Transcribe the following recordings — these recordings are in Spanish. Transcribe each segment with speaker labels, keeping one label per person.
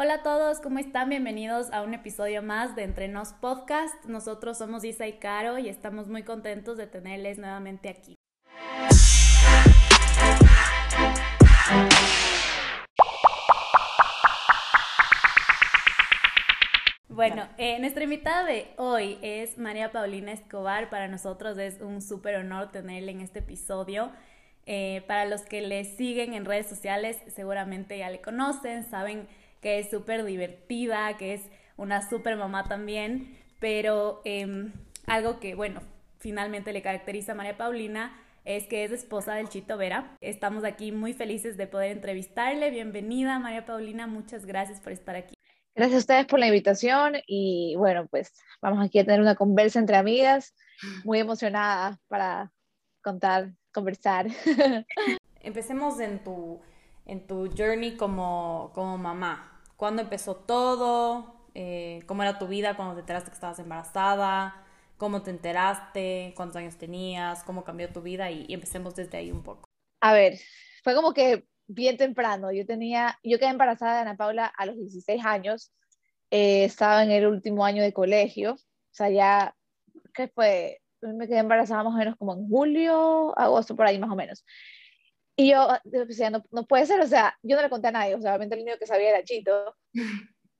Speaker 1: Hola a todos, ¿cómo están? Bienvenidos a un episodio más de Entre Nos Podcast. Nosotros somos Isa y Caro y estamos muy contentos de tenerles nuevamente aquí. Bueno, eh, nuestra invitada de hoy es María Paulina Escobar. Para nosotros es un súper honor tenerla en este episodio. Eh, para los que le siguen en redes sociales, seguramente ya le conocen, saben que es súper divertida, que es una súper mamá también, pero em, algo que, bueno, finalmente le caracteriza a María Paulina es que es esposa del Chito Vera. Estamos aquí muy felices de poder entrevistarle. Bienvenida, María Paulina, muchas gracias por estar aquí.
Speaker 2: Gracias a ustedes por la invitación y bueno, pues vamos aquí a tener una conversa entre amigas, muy emocionada para contar, conversar.
Speaker 1: Empecemos en tu en tu journey como, como mamá? ¿Cuándo empezó todo? Eh, ¿Cómo era tu vida cuando te enteraste que estabas embarazada? ¿Cómo te enteraste? ¿Cuántos años tenías? ¿Cómo cambió tu vida? Y, empecemos desde ahí un poco.
Speaker 2: A ver, fue como que bien temprano. Yo tenía, yo quedé embarazada de Ana Paula a los 16 años. Eh, estaba en el último año de colegio. O sea, ya, ¿qué fue? Me quedé embarazada más o menos como en julio, agosto, por ahí más o menos. Y yo decía, no, no puede ser, o sea, yo no le conté a nadie, o sea, obviamente el único que sabía era Chito.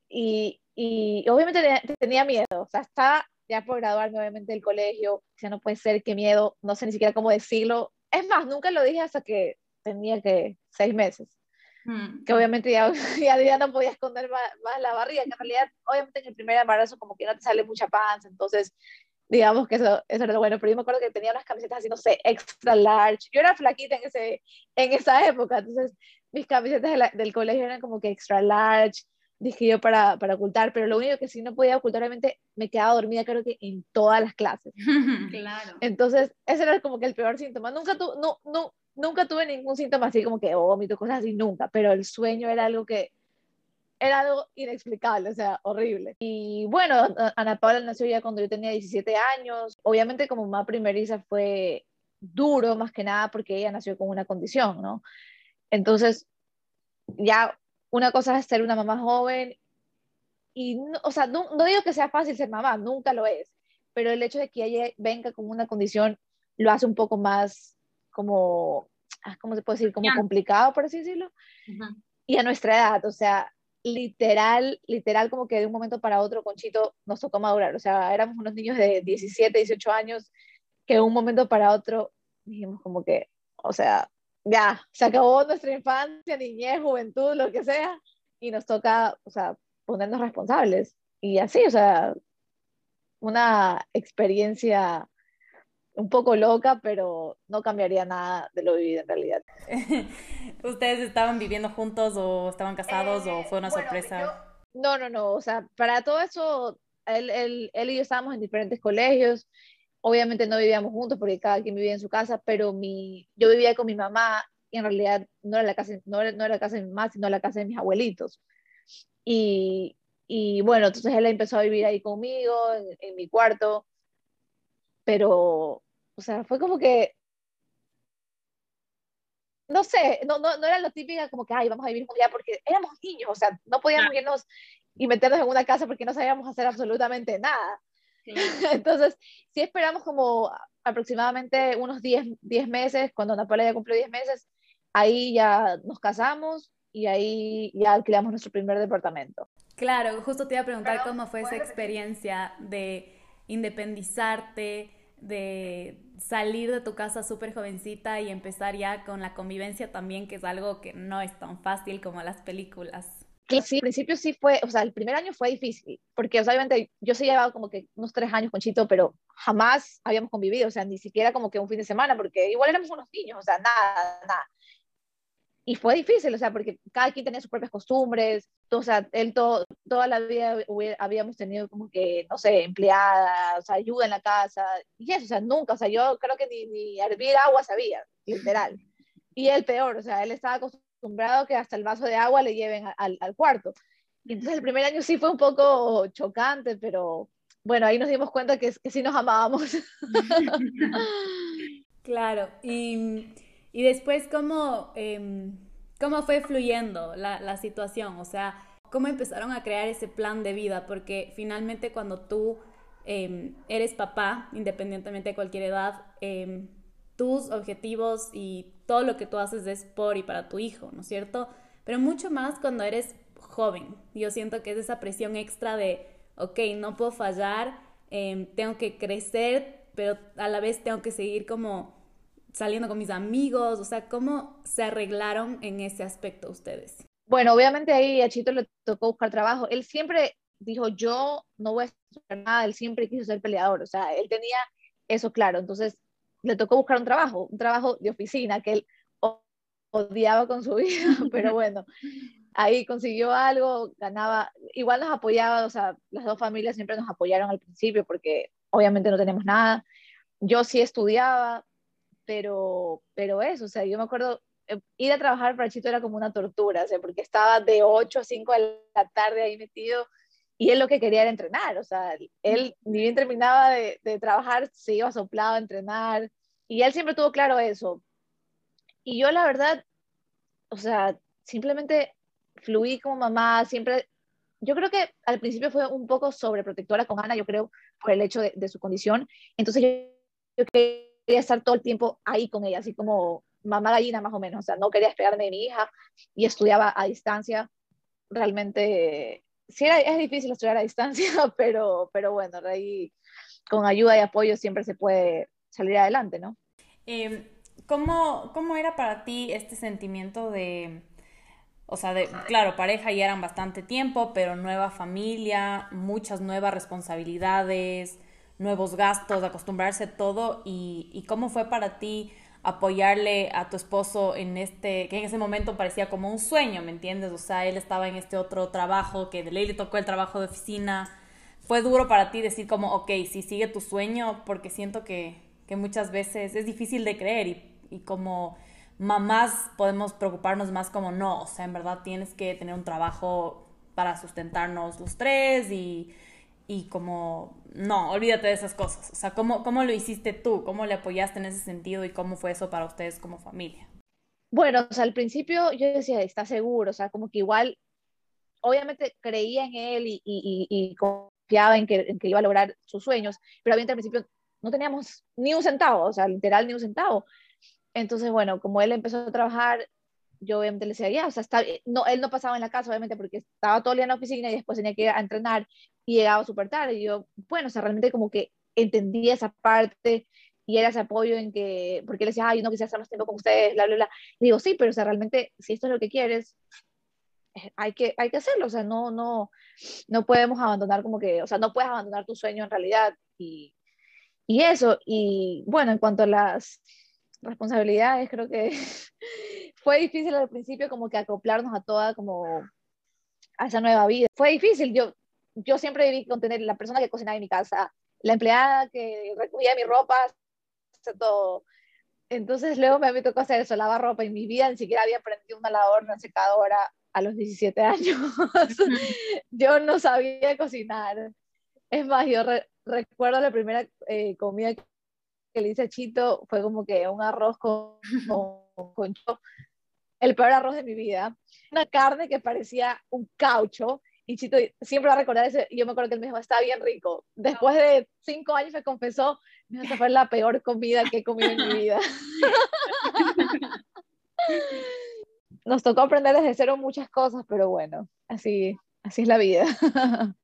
Speaker 2: Y, y obviamente tenía, miedo, o sea, estaba ya por graduarme obviamente del colegio, decía, no puede ser, qué miedo, no sé ni siquiera cómo decirlo. Es más, nunca lo dije hasta que tenía que seis meses. Mm. Que obviamente ya, ya, no podía esconder más, más, la barriga, que en realidad, obviamente en el primer embarazo como que no te sale mucha panza, entonces digamos que eso, eso era lo bueno, pero yo me acuerdo que tenía unas camisetas así, no sé, extra large, yo era flaquita en, ese, en esa época, entonces mis camisetas del colegio eran como que extra large, dije yo para, para ocultar, pero lo único que sí no podía ocultar, obviamente me quedaba dormida creo que en todas las clases.
Speaker 1: claro.
Speaker 2: Entonces, ese era como que el peor síntoma. Nunca, tu, no, no, nunca tuve ningún síntoma así como que vómito, cosas así, nunca, pero el sueño era algo que era algo inexplicable, o sea, horrible. Y bueno, Ana Paula nació ya cuando yo tenía 17 años. Obviamente como mamá primeriza fue duro más que nada porque ella nació con una condición, ¿no? Entonces, ya una cosa es ser una mamá joven y, o sea, no, no digo que sea fácil ser mamá, nunca lo es, pero el hecho de que ella venga con una condición lo hace un poco más como, ah, ¿cómo se puede decir? Como complicado, por así decirlo. Y a nuestra edad, o sea, literal, literal como que de un momento para otro Conchito nos tocó madurar, o sea, éramos unos niños de 17, 18 años que de un momento para otro dijimos como que, o sea, ya, se acabó nuestra infancia, niñez, juventud, lo que sea, y nos toca, o sea, ponernos responsables. Y así, o sea, una experiencia un poco loca, pero no cambiaría nada de lo vivido en realidad.
Speaker 1: ¿Ustedes estaban viviendo juntos o estaban casados o fue una sorpresa?
Speaker 2: no, no, no, o sea, para todo eso, él, él, él, y yo estábamos en diferentes colegios, obviamente no vivíamos juntos porque cada quien vivía en su casa, pero mi, yo vivía con mi mamá y en realidad no era la casa, no era, no era la casa de mi mamá, sino la casa de mis abuelitos. Y, y bueno, entonces él empezó a vivir ahí conmigo, en, en mi cuarto, pero o sea, fue como que, no sé, no, no, no era lo típico como que, ay, vamos a vivir un día porque éramos niños, o sea, no podíamos irnos y meternos en una casa porque no sabíamos hacer absolutamente nada. Entonces, sí esperamos como aproximadamente unos 10, 10 meses, cuando Napoleón ya cumplió 10 meses, ahí ya nos casamos y ahí ya alquilamos nuestro primer departamento.
Speaker 1: Claro, justo te iba a preguntar cómo fue esa experiencia de independizarte, de salir de tu casa súper jovencita y empezar ya con la convivencia también, que es algo que no es tan fácil como las películas.
Speaker 2: Sí, al principio sí fue, o sea, el primer año fue difícil, porque obviamente yo sí llevaba como que unos tres años con Chito, pero jamás habíamos convivido, o sea, ni siquiera como que un fin de semana, porque igual éramos unos niños, o sea, nada, nada y fue difícil, o sea, porque cada quien tenía sus propias costumbres, o sea, él todo, toda la vida habíamos tenido como que, no sé, empleada, o sea, ayuda en la casa, y eso, o sea, nunca, o sea, yo creo que ni, ni hervir agua sabía, literal. Y él peor, o sea, él estaba acostumbrado que hasta el vaso de agua le lleven al, al cuarto. Y entonces el primer año sí fue un poco chocante, pero bueno, ahí nos dimos cuenta que, que sí nos amábamos.
Speaker 1: claro, y y después, ¿cómo, em, cómo fue fluyendo la, la, situación? O sea, cómo empezaron a crear ese plan de vida, porque finalmente cuando tú em, eres papá, independientemente de cualquier edad, em, tus objetivos y todo lo que tú haces es por y para tu hijo, ¿no es cierto? Pero mucho más cuando eres joven. Yo siento que es esa presión extra de, ok, no puedo fallar, tengo que crecer, pero a la vez tengo que seguir como saliendo con mis amigos, o sea, ¿cómo se arreglaron en ese aspecto ustedes?
Speaker 2: Bueno, obviamente ahí a Chito le tocó buscar trabajo. Él siempre dijo, yo no voy a hacer nada, él siempre quiso ser peleador, o sea, él tenía eso claro, entonces le tocó buscar un trabajo, un trabajo de oficina que él odiaba con su vida, pero bueno, ahí consiguió algo, ganaba, igual nos apoyaba, o sea, las dos familias siempre nos apoyaron al principio porque obviamente no tenemos nada. Yo sí estudiaba, pero, pero eso, o sea, yo me acuerdo, eh, ir a trabajar para Chito era como una tortura, o sea, porque estaba de 8 a 5 de la tarde ahí metido y él lo que quería era entrenar, o sea, él ni bien terminaba de, de trabajar, se iba soplado a entrenar y él siempre tuvo claro eso. Y yo la verdad, o sea, simplemente fluí como mamá, siempre, yo creo que al principio fue un poco sobreprotectora con Ana, yo creo, por el hecho de, de su condición. Entonces yo, yo quería estar todo el tiempo ahí con ella, así como mamá gallina más o menos, o sea, no quería despegarme de mi hija y estudiaba a distancia. Realmente, sí, era, es difícil estudiar a distancia, pero, pero bueno, ahí con ayuda y apoyo siempre se puede salir adelante, ¿no?
Speaker 1: Eh, ¿cómo, ¿Cómo era para ti este sentimiento de, o sea, de, claro, pareja ya eran bastante tiempo, pero nueva familia, muchas nuevas responsabilidades, nuevos gastos, acostumbrarse a todo y, y cómo fue para ti apoyarle a tu esposo en este, que en ese momento parecía como un sueño, ¿me entiendes? O sea, él estaba en este otro trabajo, que de ley le tocó el trabajo de oficina. Fue duro para ti decir como, ok, sí, sigue tu sueño, porque siento que, que muchas veces es difícil de creer y, y como mamás podemos preocuparnos más como, no, o sea, en verdad tienes que tener un trabajo para sustentarnos los tres y y como, no, olvídate de esas cosas. O sea, ¿cómo, ¿cómo lo hiciste tú? ¿Cómo le apoyaste en ese sentido y cómo fue eso para ustedes como familia?
Speaker 2: Bueno, o sea, al principio yo decía, está seguro, o sea, como que igual, obviamente creía en él y, y, y confiaba en que, en que, iba a lograr sus sueños, pero obviamente al principio no teníamos ni un centavo, o sea, literal ni un centavo. Entonces, bueno, como él empezó a trabajar, yo obviamente le decía, ya, o sea, está, no, él no pasaba en la casa, obviamente, porque estaba todo el día en la oficina y después tenía que ir a entrenar y llegaba súper tarde. Y yo, bueno, o sea, realmente como que entendía esa parte y era ese apoyo en que, porque él decía, ay, yo no quisiera estar más tiempo con ustedes, bla, bla, bla. Y digo, sí, pero o sea, realmente, si esto es lo que quieres, eh, hay que, hay que hacerlo, o sea, no, no, no podemos abandonar como que, o sea, no puedes abandonar tu sueño en realidad. Y, y eso, y bueno, en cuanto a las responsabilidades, creo que fue difícil al principio como que acoplarnos a toda como a esa nueva vida. Fue difícil, yo, yo siempre viví con tener la persona que cocinaba en mi casa, la empleada que recogía mi ropa, todo. Entonces luego me tocó hacer eso, lavar ropa. En mi vida ni siquiera había aprendido una lavadora, una secadora a los 17 años. yo no sabía cocinar. Es más, yo re recuerdo la primera eh, comida que le hice a Chito fue como que un arroz con, con, con el peor arroz de mi vida. Una carne que parecía un caucho. Y Chito siempre va a recordar eso. Y yo me acuerdo que él me dijo, está bien rico. Después de cinco años me confesó, esa fue la peor comida que he comido en mi vida. Nos tocó aprender desde cero muchas cosas, pero bueno, así, así es la vida.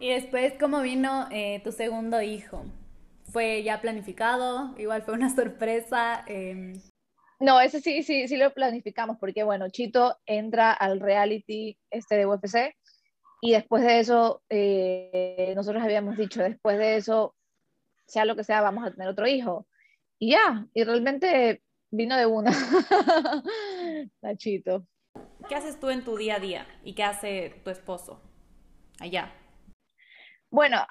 Speaker 1: y después, ¿cómo vino eh, tu segundo hijo? ¿Fue ya planificado? Igual fue una sorpresa. Eh...
Speaker 2: No, ese sí, sí, sí lo planificamos, porque bueno, Chito entra al reality este de UFC y después de eso, eh, nosotros habíamos dicho, después de eso, sea lo que sea, vamos a tener otro hijo. Y ya, y realmente vino de una. Chito.
Speaker 1: ¿Qué haces tú en tu día a día y qué hace tu esposo allá?
Speaker 2: Bueno,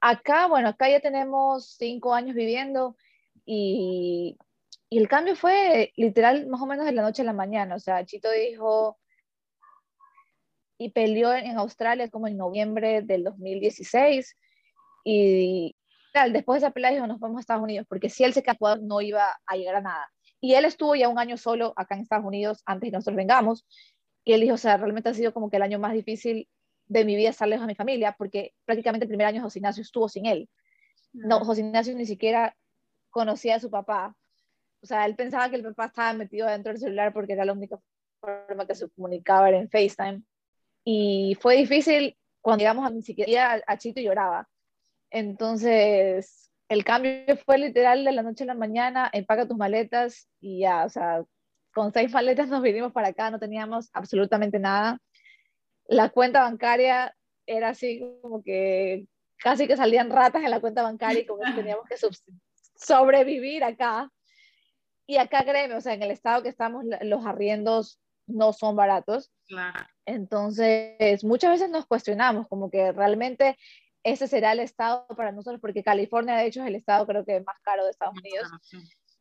Speaker 2: acá, bueno, acá ya tenemos cinco años viviendo y y el cambio fue literal más o menos de la noche a la mañana. O sea, Chito dijo y peleó en Australia como en noviembre del 2016. Y tal, después de esa pelea dijo, nos vamos a Estados Unidos, porque si él se quedó no iba a llegar a nada. Y él estuvo ya un año solo acá en Estados Unidos antes de que nosotros vengamos. Y él dijo, o sea, realmente ha sido como que el año más difícil de mi vida estar lejos de mi familia, porque prácticamente el primer año José Ignacio estuvo sin él. No, José Ignacio ni siquiera conocía a su papá. O sea, él pensaba que el papá estaba metido dentro del celular porque era la única forma que se comunicaba era en FaceTime. Y fue difícil cuando llegamos a ni siquiera a, Chito lloraba. Entonces, el cambio fue literal de la noche a la mañana, empaca tus maletas y ya, o sea, con seis maletas nos vinimos para acá, no teníamos absolutamente nada. La cuenta bancaria era así como que casi que salían ratas en la cuenta bancaria y como que teníamos que sobrevivir acá. Y acá créeme, o sea, en el estado que estamos, los arriendos no son baratos. Entonces, muchas veces nos cuestionamos como que realmente ese será el estado para nosotros, porque California de hecho es el estado creo que más caro de Estados Unidos.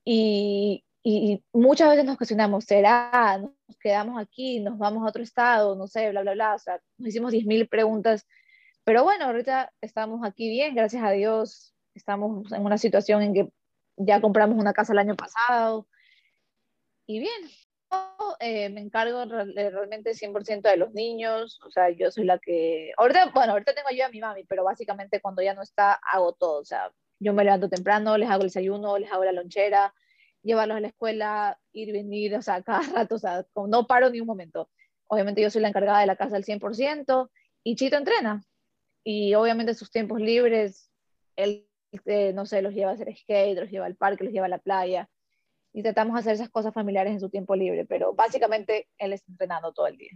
Speaker 2: Y, y, muchas veces nos cuestionamos, ¿será? ¿Nos quedamos aquí? ¿Nos vamos a otro estado? No sé, bla, bla, bla. O sea, nos hicimos 10.000 preguntas. Pero bueno, ahorita estamos aquí bien, gracias a Dios. Estamos en una situación en que ya compramos una casa el año pasado. Y bien, eh, me encargo realmente 100% de los niños, o sea, yo soy la que, ahorita, bueno, ahorita tengo yo a mi mami, pero básicamente cuando ya no está, hago todo, o sea, yo me levanto temprano, les hago el desayuno, les hago la lonchera, llevarlos a la escuela, ir, venir, o sea, cada rato, o sea, no paro ni un momento. Obviamente yo soy la encargada de la casa al 100% y Chito entrena. Y obviamente sus tiempos libres, él, eh, no sé, los lleva a hacer skate, los lleva al parque, los lleva a la playa y tratamos de hacer esas cosas familiares en su tiempo libre, pero básicamente él está entrenando todo el día.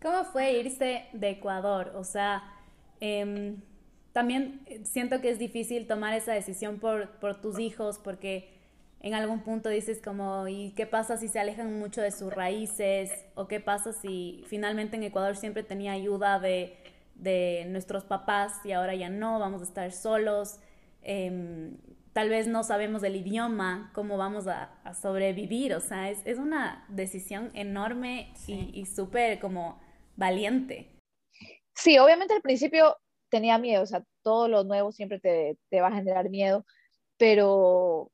Speaker 1: ¿Cómo fue irse de Ecuador? O sea, em, también siento que es difícil tomar esa decisión por, por tus hijos porque en algún punto dices como, ¿y qué pasa si se alejan mucho de sus raíces? ¿O qué pasa si finalmente en Ecuador siempre tenía ayuda de, de nuestros papás y ahora ya no, vamos a estar solos? Eh, tal vez no sabemos el idioma, cómo vamos a, sobrevivir. O sea, es, es, una decisión enorme y, y súper como valiente.
Speaker 2: Sí, obviamente al principio tenía miedo, o sea, todo lo nuevo siempre te, te va a generar miedo, pero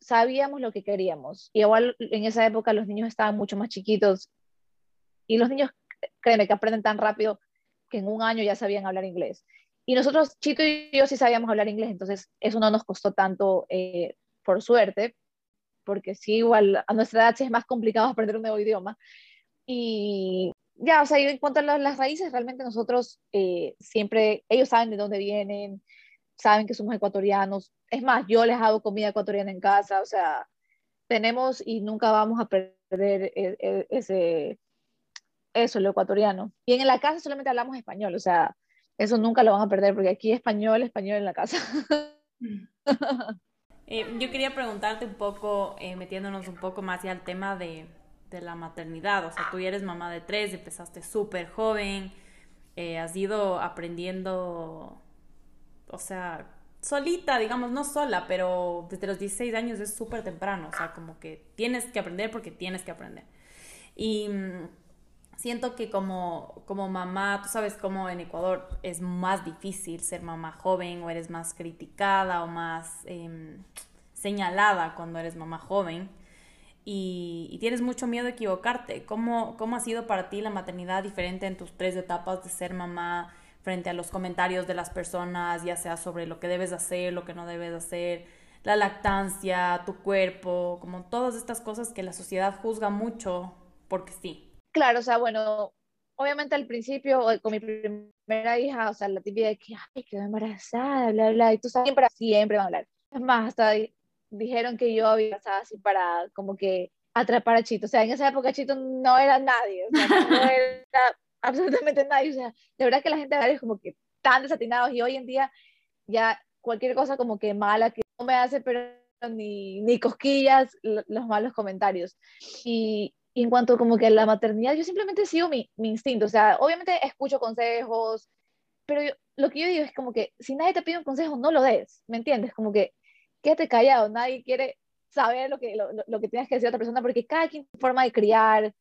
Speaker 2: sabíamos lo que queríamos. Y igual en esa época los niños estaban mucho más chiquitos y los niños, créeme, que aprenden tan rápido que en un año ya sabían hablar inglés. Y nosotros, Chito y yo sí sabíamos hablar inglés, entonces eso no nos costó tanto, eh, por suerte, porque sí, igual a nuestra edad sí es más complicado aprender un nuevo idioma. Y ya, o sea, en cuanto a las, raíces, realmente nosotros eh, siempre, ellos saben de dónde vienen, saben que somos ecuatorianos. Es más, yo les hago comida ecuatoriana en casa, o sea, tenemos y nunca vamos a perder e, e, ese, eso, lo ecuatoriano. Y en la casa solamente hablamos español, o sea, eso nunca lo van a perder porque aquí español, español en la casa.
Speaker 1: Eh, yo quería preguntarte un poco, eh, metiéndonos un poco más ya al tema de, de, la maternidad. O sea, tú ya eres mamá de tres, empezaste súper joven, eh, has ido aprendiendo, o sea, solita, digamos, no sola, pero desde los 16 años es súper temprano. O sea, como que tienes que aprender porque tienes que aprender. Y mm, siento que como, como mamá, tú sabes cómo en Ecuador es más difícil ser mamá joven o eres más criticada o más em, señalada cuando eres mamá joven y, tienes mucho miedo de equivocarte. ¿Cómo, ¿Cómo ha sido para ti la maternidad diferente en tus tres etapas de ser mamá frente a los comentarios de las personas, ya sea sobre lo que debes hacer, lo que no debes hacer? la lactancia, tu cuerpo, como todas estas cosas que la sociedad juzga mucho porque sí.
Speaker 2: Claro, o sea, bueno, obviamente al principio con mi primera hija, o sea, la típica de que, ay, quedó embarazada, bla, bla, y tú sabes, siempre, siempre van a hablar. Es más, hasta dijeron que yo había embarazada así para como que atrapar a Chito. O sea, en esa época Chito no era nadie, o sea, no era absolutamente nadie. O sea, de verdad que la gente es como que tan desatinados y hoy en día ya cualquier cosa como que mala que no me hace, pero ni, ni cosquillas, los malos comentarios. Y, y en cuanto como que a la maternidad, yo simplemente sigo mi, mi instinto. O sea, obviamente escucho consejos, pero lo que yo digo es como que si nadie te pide un consejo, no lo des, ¿me entiendes? Como que quédate callado, nadie quiere saber lo que, lo, lo que tienes que decir a otra persona, porque cada quien forma de criar.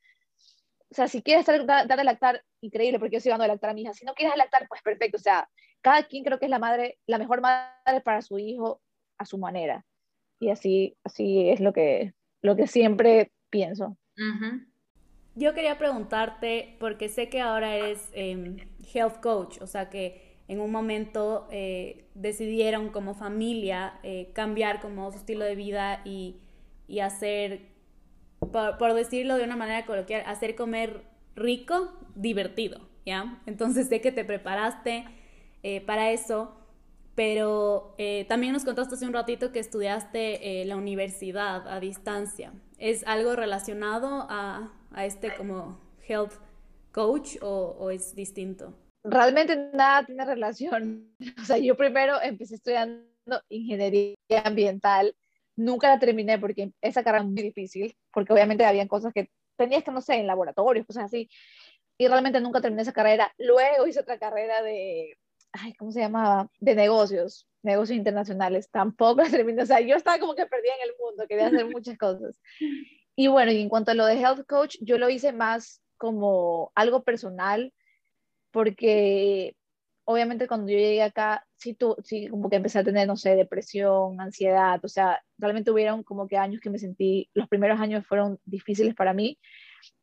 Speaker 2: O sea, si quieres dar, dar a lactar, increíble, porque yo estoy dando a lactar a mi hija. Si no quieres lactar, pues perfecto. O sea, cada quien creo que es la madre, la mejor madre para su hijo a su manera. Y así, así es lo que, lo que siempre pienso.
Speaker 1: Yo quería preguntarte, porque sé que ahora eres em, health coach, o sea que en un momento eh, decidieron como familia eh, cambiar como su estilo de vida y, y hacer, por, por, decirlo de una manera coloquial, hacer comer rico, divertido, ¿ya? Entonces sé que te preparaste eh, para eso, pero también nos contaste hace un ratito que estudiaste la universidad a distancia. ¿Es algo relacionado a, a este como health coach o, o es distinto?
Speaker 2: Realmente nada tiene relación. O sea, yo primero empecé estudiando ingeniería ambiental. Nunca la terminé porque esa carrera es muy difícil, porque obviamente había cosas que tenías que, no sé, en laboratorios, cosas así. Y realmente nunca terminé esa carrera. Luego hice otra carrera de, ay, ¿cómo se llamaba? De negocios, negocios internacionales. Tampoco terminé. O sea, yo estaba como que perdida en el mundo, quería hacer muchas cosas. Y bueno, y en cuanto a lo de health coach, yo lo hice más como algo personal, porque obviamente cuando yo llegué acá, sí, tú, sí, como que empecé a tener, no sé, depresión, ansiedad, o sea, realmente hubieron como que años que me sentí, los primeros años fueron difíciles para mí,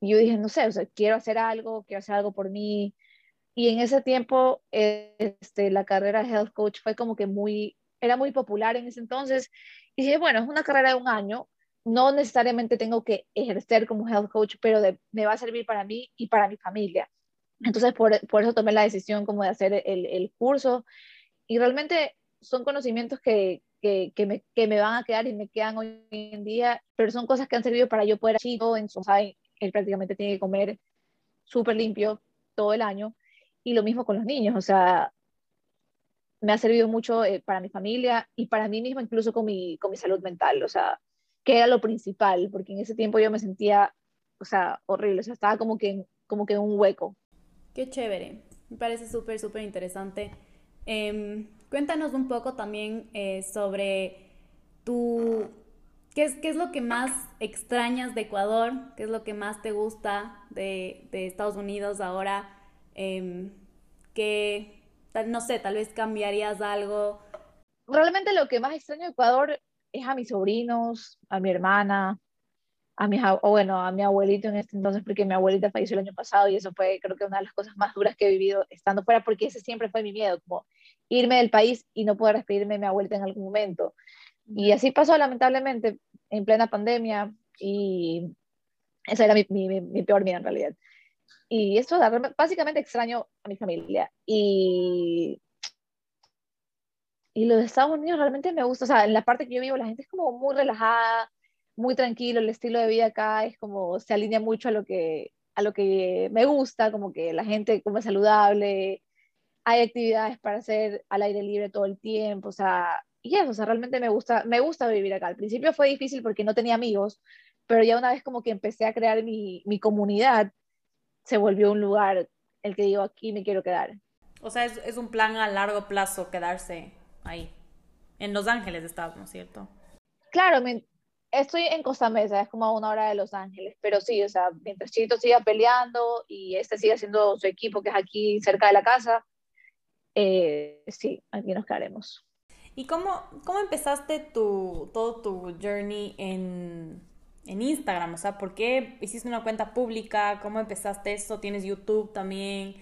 Speaker 2: y yo dije, no sé, o sea, quiero hacer algo, quiero hacer algo por mí, y en ese tiempo, este, la carrera de health coach fue como que muy, era muy popular en ese entonces, y dije, bueno, es una carrera de un año, no necesariamente tengo que ejercer como health coach, pero me va a servir para mí y para mi familia. Entonces, por, por eso tomé la decisión como de hacer el, el curso y realmente son conocimientos que, que, que, me, que, me, van a quedar y me quedan hoy en día, pero son cosas que han servido para yo poder chico, en su él prácticamente tiene que comer súper limpio todo el año y lo mismo con los niños, o sea, me ha servido mucho eh, para mi familia y para mí misma, incluso con mi, con mi salud mental, o sea, que era lo principal, porque en ese tiempo yo me sentía, o sea, horrible, o sea, estaba como que en, como que en un hueco.
Speaker 1: Qué chévere, me parece súper, súper interesante. Eh, cuéntanos un poco también eh, sobre tu, ¿qué es, qué es lo que más extrañas de Ecuador, qué es lo que más te gusta de, de Estados Unidos ahora, eh, que, no sé, tal vez cambiarías algo.
Speaker 2: Realmente lo que más extraño de Ecuador es a mis sobrinos, a mi hermana, a mi, o bueno, a mi abuelito en este entonces, porque mi abuelita falleció el año pasado y eso fue creo que una de las cosas más duras que he vivido estando fuera, porque ese siempre fue mi miedo, como irme del país y no poder despedirme de mi abuelita en algún momento. Y así pasó lamentablemente en plena pandemia y esa era mi, mi, mi peor miedo en realidad. Y esto básicamente extraño a mi familia. Y y los Estados Unidos realmente me gusta, o sea, en la parte que yo vivo la gente es como muy relajada, muy tranquilo, el estilo de vida acá es como, se alinea mucho a lo que, a lo que me gusta, como que la gente como es saludable, hay actividades para hacer al aire libre todo el tiempo, o sea, y eso, o sea, realmente me gusta, me gusta vivir acá. Al principio fue difícil porque no tenía amigos, pero ya una vez como que empecé a crear mi, mi comunidad, se volvió un lugar el que digo, aquí me quiero quedar.
Speaker 1: O sea, es, es un plan a largo plazo quedarse ahí. En Los Ángeles estábamos, ¿cierto?
Speaker 2: Claro, estoy en Costa Mesa, es como a una hora de Los Ángeles, pero sí, o sea, mientras Chito siga peleando y este siga haciendo su equipo que es aquí cerca de la casa, eh, sí, aquí nos quedaremos.
Speaker 1: ¿Y cómo, cómo empezaste tu, todo tu journey en, en Instagram? O sea, ¿por qué hiciste una cuenta pública? ¿Cómo empezaste eso? ¿Tienes YouTube también?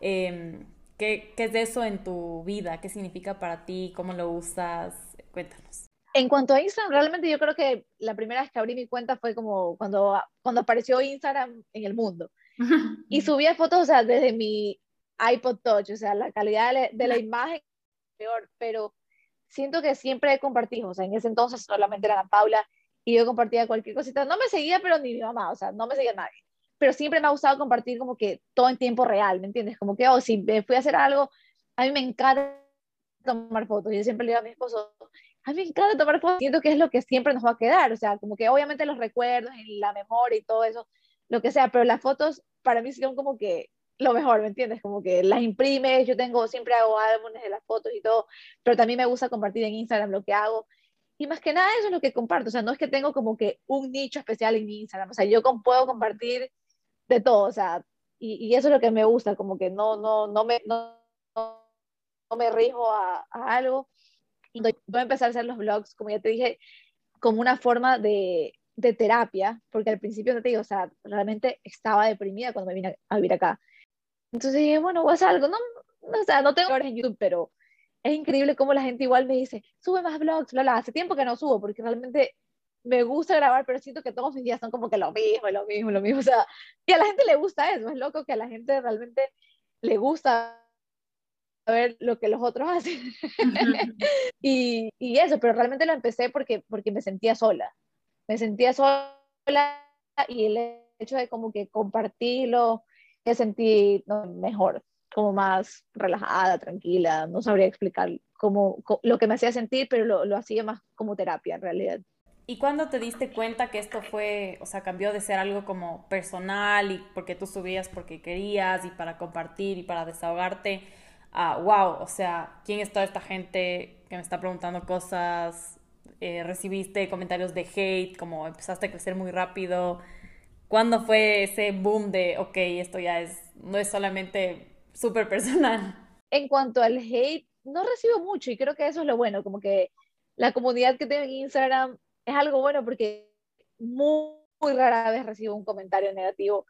Speaker 1: Eh, ¿Qué, ¿Qué, es eso en tu vida? ¿Qué significa para ti? ¿Cómo lo usas? Cuéntanos.
Speaker 2: En cuanto a Instagram, realmente yo creo que la primera vez que abrí mi cuenta fue como cuando, cuando apareció Instagram en el mundo. y subía fotos, o sea, desde mi iPod Touch, o sea, la calidad de la, de la imagen peor, pero siento que siempre he compartido, o sea, en ese entonces solamente era Paula y yo compartía cualquier cosita. No me seguía, pero ni mi mamá, o sea, no me seguía nadie pero siempre me ha gustado compartir como que todo en tiempo real, ¿me entiendes? Como que, oh, si me fui a hacer algo, a mí me encanta tomar fotos. Yo siempre le digo a mi esposo, a mí me encanta tomar fotos, siento que es lo que siempre nos va a quedar, o sea, como que obviamente los recuerdos y la memoria y todo eso, lo que sea, pero las fotos para mí son como que lo mejor, ¿me entiendes? Como que las imprimes, yo tengo, siempre hago álbumes de las fotos y todo, pero también me gusta compartir en Instagram lo que hago. Y más que nada eso es lo que comparto, o sea, no es que tengo como que un nicho especial en Instagram, o sea, yo puedo compartir de todo, o sea, y, y, eso es lo que me gusta, como que no, no, no, me, no, no me rijo a, a algo. Voy a empezar a hacer los vlogs, como ya te dije, como una forma de, de terapia, porque al principio no te digo, o sea, realmente estaba deprimida cuando me vine a, vivir acá. Entonces dije, bueno, voy a hacer algo, no, o sea, no tengo horas en YouTube, pero es increíble cómo la gente igual me dice, sube más vlogs, bla, bla, hace tiempo que no subo, porque realmente me gusta grabar, pero siento que todos mis días son como que lo mismo, lo mismo, lo mismo, o sea, y a la gente le gusta eso, es loco que a la gente realmente le gusta ver lo que los otros hacen. y, y, eso, pero realmente lo empecé porque, porque me sentía sola. Me sentía sola y el hecho de como que compartirlo, me sentí mejor, como más relajada, tranquila, no sabría explicar cómo, lo que me hacía sentir, pero lo, lo hacía más como terapia en realidad.
Speaker 1: ¿Y cuándo te diste cuenta que esto fue, o sea, cambió de ser algo como personal y porque tú subías porque querías y para compartir y para desahogarte a, wow, o sea, ¿quién es toda esta gente que me está preguntando cosas? Eh, ¿Recibiste comentarios de hate? Como empezaste a crecer muy rápido. ¿Cuándo fue ese boom de, ok, esto ya es, no es solamente súper personal?
Speaker 2: En cuanto al hate, no recibo mucho y creo que eso es lo bueno, como que la comunidad que tengo en Instagram es algo bueno porque muy, rara vez recibo un comentario negativo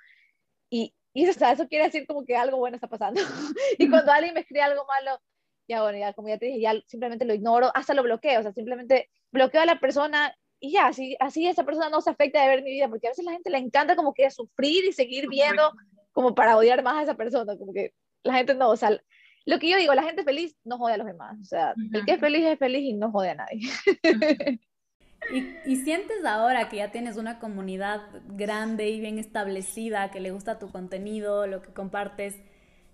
Speaker 2: y, y eso quiere decir como que algo bueno está pasando. y cuando alguien me escribe algo malo, ya bueno, ya como ya te dije, ya simplemente lo ignoro, hasta lo bloqueo, o sea, simplemente bloqueo a la persona y ya, así, así esa persona no se afecta de ver mi vida, porque a veces la gente le encanta como que sufrir y seguir viendo como para odiar más a esa persona, como que la gente no, o sea, lo que yo digo, la gente feliz no jode a los demás, o sea, el que es feliz es feliz y no jode a nadie.
Speaker 1: ¿Y, sientes ahora que ya tienes una comunidad grande y bien establecida, que le gusta tu contenido, lo que compartes,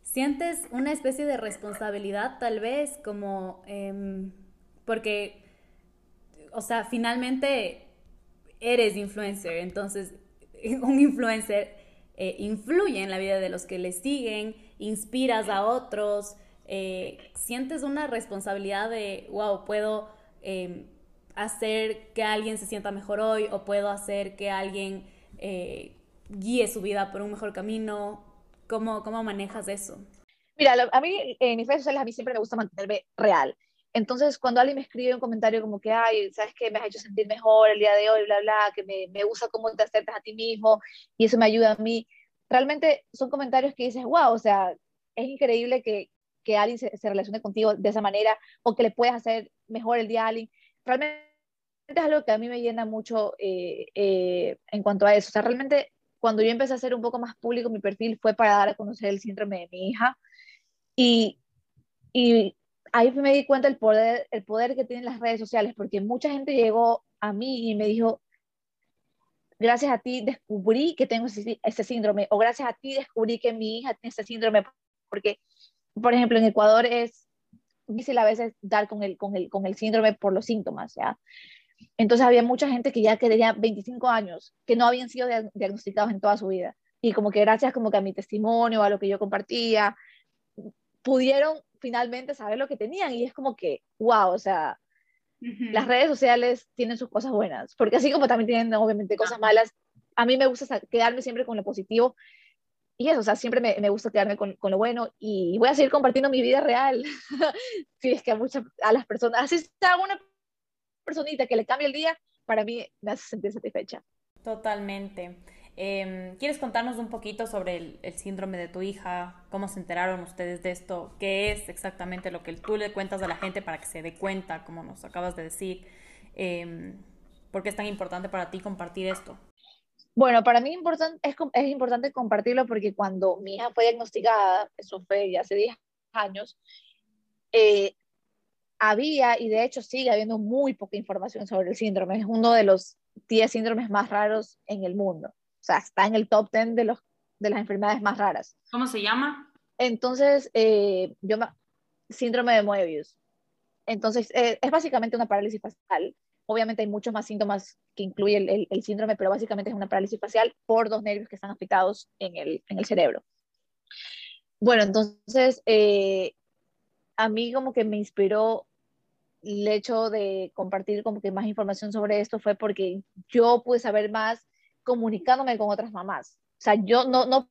Speaker 1: sientes una especie de responsabilidad tal vez como, em, porque, o sea, finalmente eres influencer, entonces un influencer eh, influye en la vida de los que le siguen, inspiras a otros, eh, sientes una responsabilidad de, wow, puedo... Em, hacer que alguien se sienta mejor hoy o puedo hacer que alguien eh, guíe su vida por un mejor camino? ¿Cómo, cómo manejas eso?
Speaker 2: Mira, a mí en mis redes sociales a mí siempre me gusta mantenerme real. Entonces, cuando alguien me escribe un comentario como que, ay, ¿sabes qué? Me has hecho sentir mejor el día de hoy, bla, bla, que me, me gusta cómo te aceptas a ti mismo y eso me ayuda a mí. Realmente son comentarios que dices, wow, o sea, es increíble que, que alguien se, se, relacione contigo de esa manera o que le puedas hacer mejor el día a alguien. Realmente es algo que a mí me llena mucho eh, eh, en cuanto a eso. O sea, realmente cuando yo empecé a hacer un poco más público mi perfil fue para dar a conocer el síndrome de mi hija. Y, y ahí me di cuenta el poder, el poder que tienen las redes sociales, porque mucha gente llegó a mí y me dijo, gracias a ti descubrí que tengo ese, síndrome, o gracias a ti descubrí que mi hija tiene ese síndrome, porque, por ejemplo, en Ecuador es difícil a veces dar con el, con el, con el síndrome por los síntomas, ¿ya? Entonces había mucha gente que ya tenía 25 años, que no habían sido diagnosticados en toda su vida. Y como que gracias como que a mi testimonio, a lo que yo compartía, pudieron finalmente saber lo que tenían. Y es como que, wow, o sea, las redes sociales tienen sus cosas buenas, porque así como también tienen obviamente cosas malas, a mí me gusta quedarme siempre con lo positivo. Y eso, o sea, siempre me, me gusta quedarme con, con, lo bueno y voy a seguir compartiendo mi vida real. si es que a muchas, a las personas, así está una personita que le cambie el día, para mí me hace sentir satisfecha.
Speaker 1: Totalmente. Em, ¿Quieres contarnos un poquito sobre el, síndrome de tu hija? ¿Cómo se enteraron ustedes de esto? ¿Qué es exactamente lo que tú le cuentas a la gente para que se dé cuenta, como nos acabas de decir? Eh, ¿Por qué es tan importante para ti compartir esto?
Speaker 2: Bueno, para mí es, es importante compartirlo porque cuando mi hija fue diagnosticada, eso fue ya hace 10 años, eh, había y de hecho sigue habiendo muy poca información sobre el síndrome. Es uno de los 10 síndromes más raros en el mundo. O sea, está en el top 10 de, los, de las enfermedades más raras.
Speaker 1: ¿Cómo se llama?
Speaker 2: Entonces, eh, yo síndrome de Moebius. Entonces, eh, es básicamente una parálisis facial. Obviamente hay muchos más síntomas que incluye el, el, síndrome, pero básicamente es una parálisis facial por dos nervios que están afectados en el, en el cerebro. Bueno, entonces, eh, a mí como que me inspiró el hecho de compartir como que más información sobre esto fue porque yo pude saber más comunicándome con otras mamás. O sea, yo no, no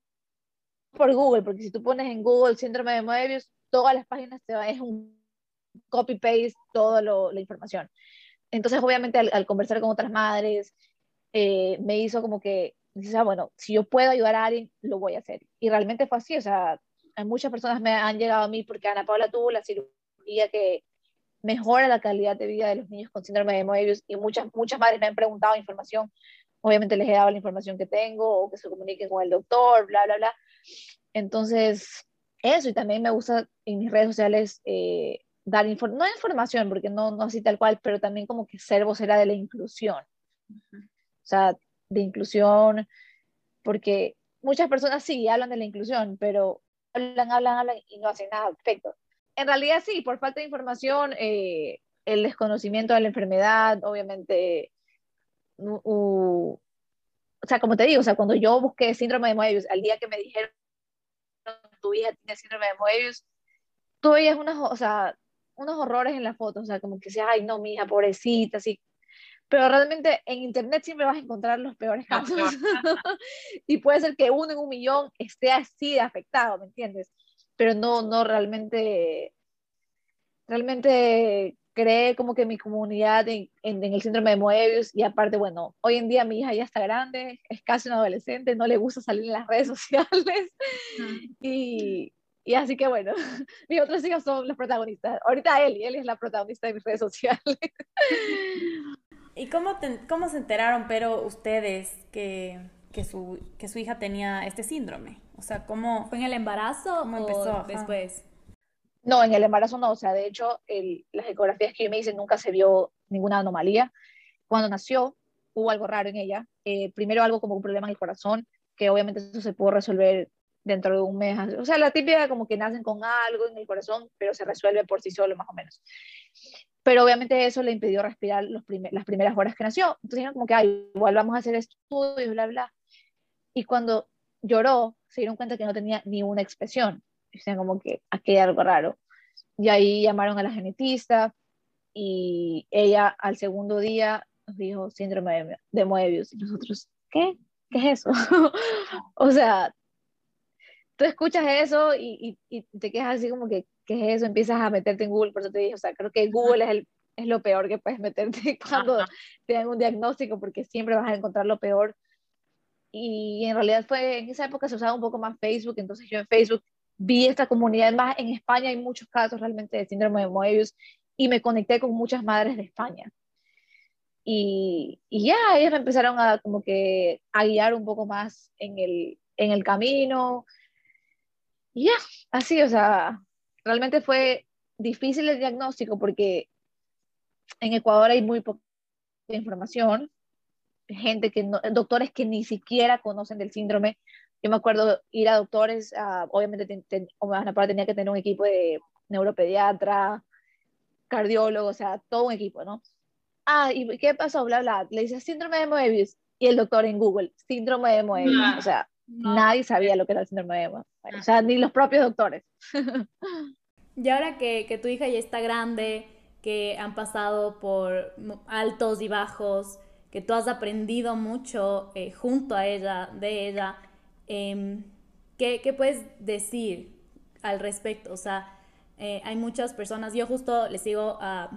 Speaker 2: por Google, porque si tú pones en Google síndrome de Moebius, todas las páginas te va, es un copy-paste, toda la información. Entonces, obviamente, al, conversar con otras madres, eh, me hizo como que, ah, bueno, si yo puedo ayudar a alguien, lo voy a hacer. Y realmente fue así, o sea, muchas personas me han llegado a mí porque Ana Paula tuvo la cirugía que mejora la calidad de vida de los niños con síndrome de Moebius y muchas, muchas madres me han preguntado información, obviamente les he dado la información que tengo o que se comuniquen con el doctor, bla, bla, bla. Entonces, eso, y también me gusta en mis redes sociales eh, dar no información, porque no, no así tal cual, pero también como que ser vocera de la inclusión. O sea, de inclusión, porque muchas personas sí hablan de la inclusión, pero hablan, hablan, hablan y no hacen nada al respecto. En realidad sí, por falta de información, eh, el desconocimiento de la enfermedad, obviamente, o sea, como te digo, o sea, cuando yo busqué síndrome de Moebius, al día que me dijeron tu hija tiene síndrome de Moebius, tú veías unos, o sea, unos horrores en la foto, o sea, como que decías, ay, no, mi hija, pobrecita, así. Pero realmente en internet siempre vas a encontrar los peores casos. y puede ser que uno en un millón esté así de afectado, ¿me entiendes? Pero no, no realmente, realmente cree como que mi comunidad en, en, el síndrome de Moebius y aparte, bueno, hoy en día mi hija ya está grande, es casi una adolescente, no le gusta salir en las redes sociales y, y así que bueno, mis otros hijos son los protagonistas. Ahorita Eli, Eli es la protagonista de mis redes sociales.
Speaker 1: ¿Y cómo, cómo se enteraron, pero ustedes, que, que, su, que su hija tenía este síndrome? O sea, ¿cómo fue en el embarazo ¿Cómo empezó después?
Speaker 2: No, en el embarazo no. O sea, de hecho, el, las ecografías que me hice nunca se vio ninguna anomalía. Cuando nació, hubo algo raro en ella. Eh, primero algo como un problema en el corazón, que obviamente eso se pudo resolver dentro de un mes. O sea, la típica como que nacen con algo en el corazón, pero se resuelve por sí solo más o menos. Pero obviamente eso le impidió respirar las primeras horas que nació. Entonces dijeron como que, ay, igual vamos a hacer estudios, bla, bla. Y cuando lloró, se dieron cuenta que no tenía ni una expresión. Decían como que aquí hay algo raro. Y ahí llamaron a la genetista y ella al segundo día nos dijo síndrome de, de Moebius. Y nosotros, ¿qué? ¿Qué es eso? o sea, tú escuchas eso y, y, te quedas así como que, ¿qué es eso? Empiezas a meterte en Google, por eso te dije, o sea, creo que Google es, el, es lo peor que puedes meterte cuando te dan un diagnóstico, porque siempre vas a encontrar lo peor. Y en realidad fue, en esa época se usaba un poco más Facebook, entonces yo en Facebook vi esta comunidad, más en España hay muchos casos realmente de síndrome de Moebius, y me conecté con muchas madres de España. Y, y ya, ellas me empezaron a como que a guiar un poco más en el, en el camino, y ya, así, o sea, realmente fue difícil el diagnóstico porque en Ecuador hay muy poca información, gente que no, doctores que ni siquiera conocen del síndrome. Yo me acuerdo ir a doctores, obviamente ten, ten, tenía que tener un equipo de neuropediatra, cardiólogo, o sea, todo un equipo, ¿no? Ah, ¿y qué pasó? Bla, bla. Le dice síndrome de Moebius y el doctor en Google, síndrome de Moebius, o sea, Nadie sabía lo que era el síndrome de Eva. O sea, ni los propios doctores.
Speaker 1: y ahora que, que, tu hija ya está grande, que han pasado por altos y bajos, que tú has aprendido mucho eh, junto a ella, de ella, eh, ¿qué, ¿qué, puedes decir al respecto? O sea, eh, hay muchas personas, yo justo le sigo a,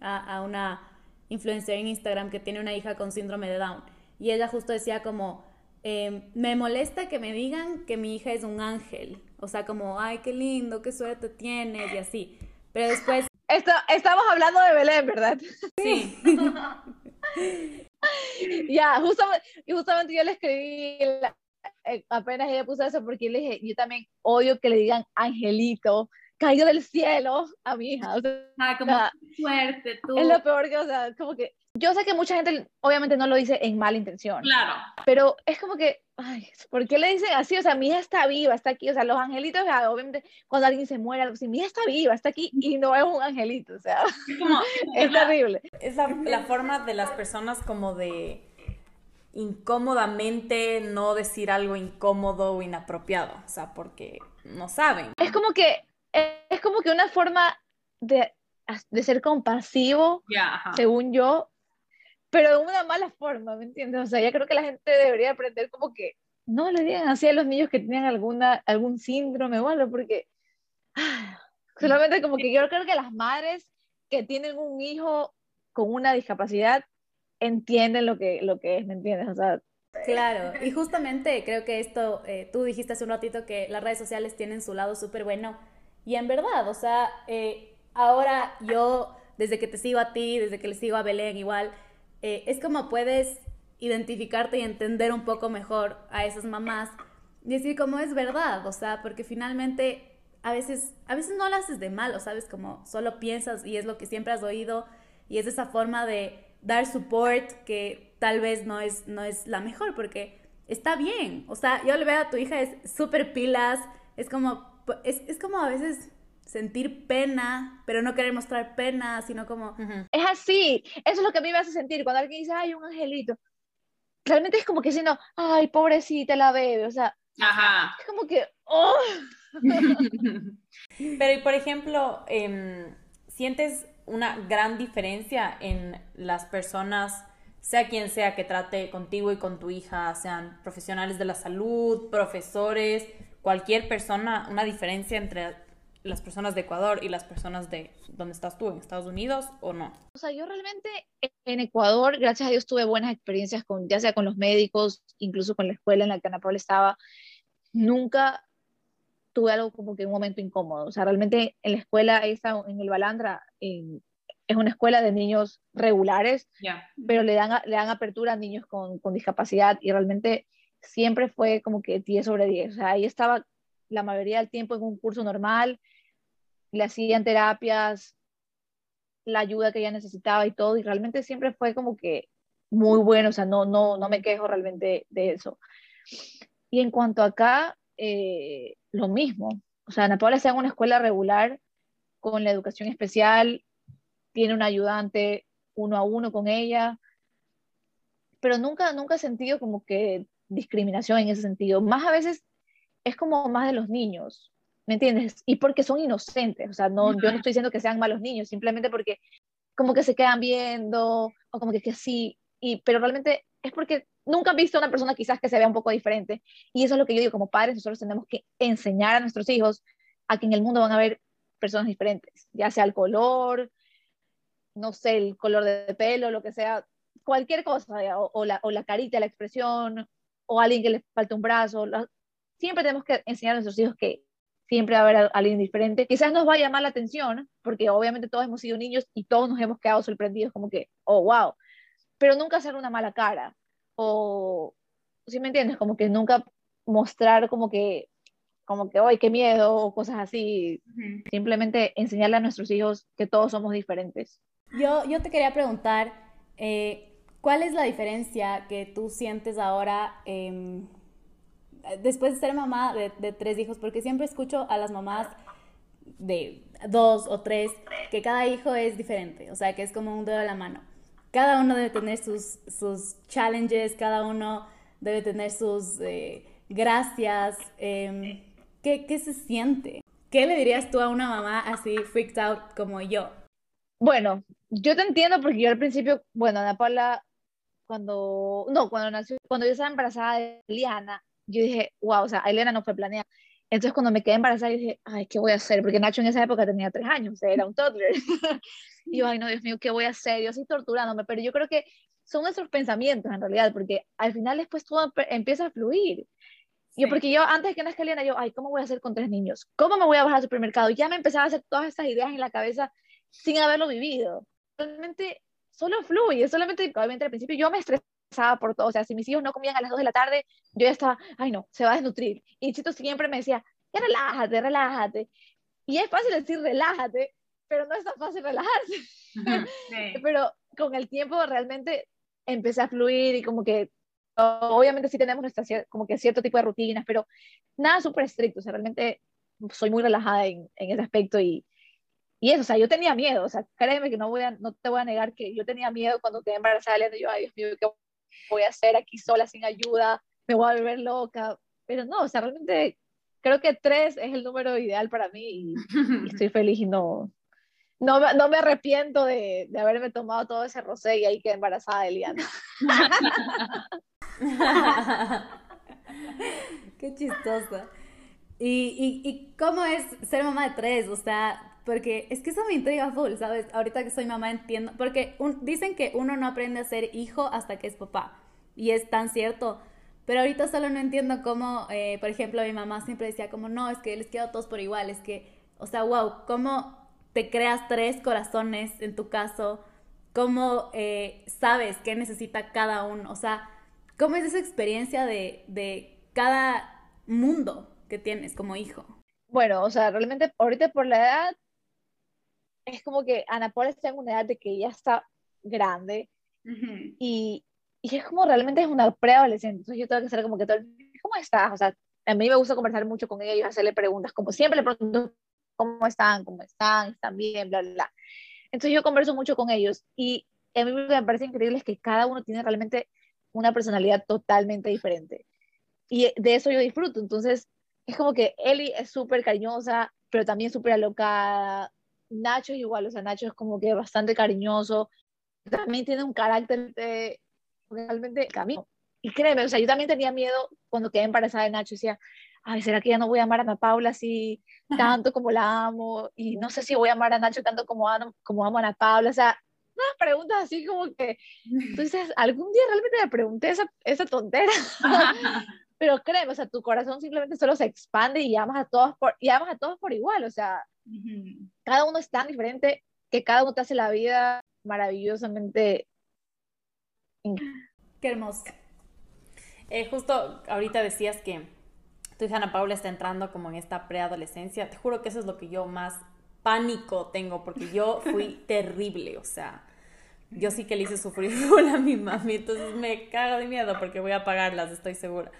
Speaker 1: a, a una influencer en Instagram que tiene una hija con síndrome de Down y ella justo decía como, Em, me molesta que me digan que mi hija es un ángel. O sea, como, ay, qué lindo, qué suerte tienes y así. Pero después...
Speaker 2: Esto, estamos hablando de Belén, ¿verdad?
Speaker 1: Sí.
Speaker 2: ya, justamente, justamente yo le escribí, apenas ella puso eso, porque le dije, yo también odio que le digan angelito, caído del cielo a mi hija. O sea,
Speaker 1: ah, como suerte, tú.
Speaker 2: Es lo peor que, o sea, como que yo sé que mucha gente obviamente no lo dice en mala intención.
Speaker 1: Claro.
Speaker 2: Pero es como que, ay, ¿por qué le dicen así? O sea, mi hija está viva, está aquí. O sea, los angelitos, obviamente, cuando alguien se muere, algo así, mi hija está viva, está aquí y no es un angelito. O sea, es, como, es, terrible.
Speaker 1: es la, la forma de las personas como de incómodamente no decir algo incómodo o inapropiado. O sea, porque no saben.
Speaker 2: Es como que, es como que una forma de, de ser compasivo, según yo, pero de una mala forma, ¿me entiendes? O sea, ya creo que la gente debería aprender como que no le digan así a los niños que tienen alguna, algún síndrome o algo, porque ah, solamente como que yo creo que las madres que tienen un hijo con una discapacidad entienden lo que, lo que es, ¿me entiendes? O sea,
Speaker 1: Claro, y justamente creo que esto, eh, tú dijiste hace un ratito que las redes sociales tienen su lado súper bueno, y en verdad, o sea, eh, ahora yo, desde que te sigo a ti, desde que le sigo a Belén igual, eh, es como puedes identificarte y entender un poco mejor a esas mamás y decir como es verdad, o sea, porque finalmente a veces, a veces no lo haces de malo, ¿sabes? Como solo piensas y es lo que siempre has oído y es esa forma de dar support que tal vez no es, no es la mejor porque está bien. O sea, yo le veo a tu hija, es súper pilas, es como, es, es, como a veces sentir pena, pero no querer mostrar pena, sino como...
Speaker 2: Es así, eso es lo que a mí me hace sentir cuando alguien dice, ay, un angelito. Realmente es como que diciendo, ay, pobrecita la bebé, o sea, Ajá. es como que, oh.
Speaker 3: pero, y por ejemplo, eh, ¿sientes una gran diferencia en las personas, sea quien sea que trate contigo y con tu hija, sean profesionales de la salud, profesores, cualquier persona, una diferencia entre las personas de Ecuador y las personas de donde estás tú, en Estados Unidos o no?
Speaker 2: O sea, yo realmente en Ecuador, gracias a Dios, tuve buenas experiencias con, ya sea con los médicos, incluso con la escuela en la que Ana Paula estaba. Nunca tuve algo como que un momento incómodo. O sea, realmente en la escuela esa, en el Balandra, es una escuela de niños regulares, pero le dan, le dan apertura a niños con, con, discapacidad y realmente siempre fue como que 10 sobre 10. O sea, ahí estaba la mayoría del tiempo en un curso normal, le hacían terapias, la ayuda que ella necesitaba y todo, y realmente siempre fue como que muy bueno, o sea, no, no, no me quejo realmente de eso. Y en cuanto a acá, eh, lo mismo. O sea, Ana Paula está en una escuela regular con la educación especial, tiene un ayudante uno a uno con ella, pero nunca, nunca he sentido como que discriminación en ese sentido. Más a veces es como más de los niños, ¿me entiendes? Y porque son inocentes, o sea, no, yo no estoy diciendo que sean malos niños, simplemente porque como que se quedan viendo, o como que, que sí, y, pero realmente es porque nunca han visto a una persona quizás que se vea un poco diferente. Y eso es lo que yo digo, como padres nosotros tenemos que enseñar a nuestros hijos a que en el mundo van a haber personas diferentes, ya sea el color, no sé, el color de pelo, lo que sea, cualquier cosa, o, la, o la carita, la expresión, o alguien que le falta un brazo. siempre tenemos que enseñar a nuestros hijos que siempre va a haber alguien diferente. Quizás nos va a llamar la atención, porque obviamente todos hemos sido niños y todos nos hemos quedado sorprendidos como que, oh, wow, pero nunca hacer una mala cara o, si me entiendes? Como que nunca mostrar como que, como que, ¡ay, qué miedo! o cosas así. Simplemente enseñarle a nuestros hijos que todos somos diferentes.
Speaker 1: Yo, yo te quería preguntar, eh, ¿cuál es la diferencia que tú sientes ahora em, después de ser mamá de, de, tres hijos? Porque siempre escucho a las mamás de dos o tres que cada hijo es diferente, o sea, que es como un dedo de la mano cada uno debe tener sus, sus challenges, cada uno debe tener sus eh, gracias. Em, ¿qué, ¿Qué se siente? ¿Qué le dirías tú a una mamá así freaked out como yo?
Speaker 2: Bueno, yo te entiendo porque yo al principio, bueno, Ana Paula, cuando, no, cuando nació, cuando yo estaba embarazada de Eliana, yo dije, wow, o sea, Eliana no fue planeada. Entonces cuando me quedé embarazada, dije, ay, ¿qué voy a hacer? Porque Nacho en esa época tenía tres años, era un toddler. Y yo, ay, no, Dios mío, ¿qué voy a hacer? Yo estoy torturándome, pero yo creo que son nuestros pensamientos en realidad, porque al final después todo empieza a fluir. Yo, porque yo antes de que nazca Eliana, yo, ay, ¿cómo voy a hacer con tres niños? ¿Cómo me voy a bajar al supermercado? Ya me empezaba a hacer todas estas ideas en la cabeza sin haberlo vivido. Realmente solo fluye, solamente, obviamente al principio yo me estresaba por todo, o sea, si mis hijos no comían a las 2 de la tarde, yo ya estaba, ay no, se va a desnutrir. Y Chito siempre me decía, ya relájate, relájate. Y es fácil decir relájate, pero no es tan fácil relajarse. pero con el tiempo realmente empecé a fluir y como que obviamente sí tenemos nuestra, como que cierto tipo de rutinas, pero nada súper estricto, o sea, realmente soy muy relajada en, en, ese aspecto y, y eso, o sea, yo tenía miedo, o sea, créeme que no, voy a, no te voy a negar que yo tenía miedo cuando quedé embarazada, y yo, ay Dios mío, ¿qué voy a hacer aquí sola, sin ayuda? Me voy a volver loca, pero no, o sea, realmente creo que tres es el número ideal para mí y, y estoy feliz y no, no, no me arrepiento de, de, haberme tomado todo ese rosé y ahí quedé embarazada de Eliana.
Speaker 1: Qué chistosa. ¿Y, y, ¿Y cómo es ser mamá de tres? O sea, porque es que eso me intriga full, ¿sabes? Ahorita que soy mamá entiendo, porque dicen que uno no aprende a ser hijo hasta que es papá, y es tan cierto, pero ahorita solo no entiendo cómo, eh, por ejemplo, mi mamá siempre decía como, no, es que les quedo todos por igual, es que, o sea, wow, cómo te creas tres corazones en tu caso, cómo eh, sabes qué necesita cada uno, o sea, cómo es esa experiencia de, de cada mundo que tienes como hijo.
Speaker 2: Bueno, o sea, realmente ahorita por la edad es como que Ana Paula está en una edad de que ella está grande y, y, es como realmente es una preadolescente, entonces yo tengo que ser como que todo, ¿cómo estás? O sea, a mí me gusta conversar mucho con ella y hacerle preguntas, como siempre le pregunto cómo están, cómo están, están bien, bla, bla, bla. Entonces yo converso mucho con ellos y a mí lo que me parece increíble es que cada uno tiene realmente una personalidad totalmente diferente. Y de eso yo disfruto. Entonces, es como que Eli es súper cariñosa, pero también súper alocada, Nacho es igual, o sea, Nacho es como que bastante cariñoso, también tiene un carácter de, realmente camino. Y créeme, o sea, yo también tenía miedo cuando quedé embarazada de Nacho, decía, ay, ¿será que ya no voy a amar a Ana Paula así tanto como la amo? Y no sé si voy a amar a Nacho tanto como, amo, como amo a Ana Paula, o sea, unas preguntas así como que, entonces, algún día realmente me pregunté esa, esa tontera. Pero créeme, o sea, tu corazón simplemente solo se expande y amas a todos por, y amas a todos por igual, o sea, cada uno es tan diferente que cada uno te hace la vida maravillosamente.
Speaker 1: Qué hermoso.
Speaker 3: Eh, justo ahorita decías que tu hija Ana Paula está entrando como en esta preadolescencia. Te juro que eso es lo que yo más pánico tengo, porque yo fui terrible, o sea, yo sí que le hice sufrir a mi mami, entonces me cago de miedo porque voy a pagarlas, estoy segura.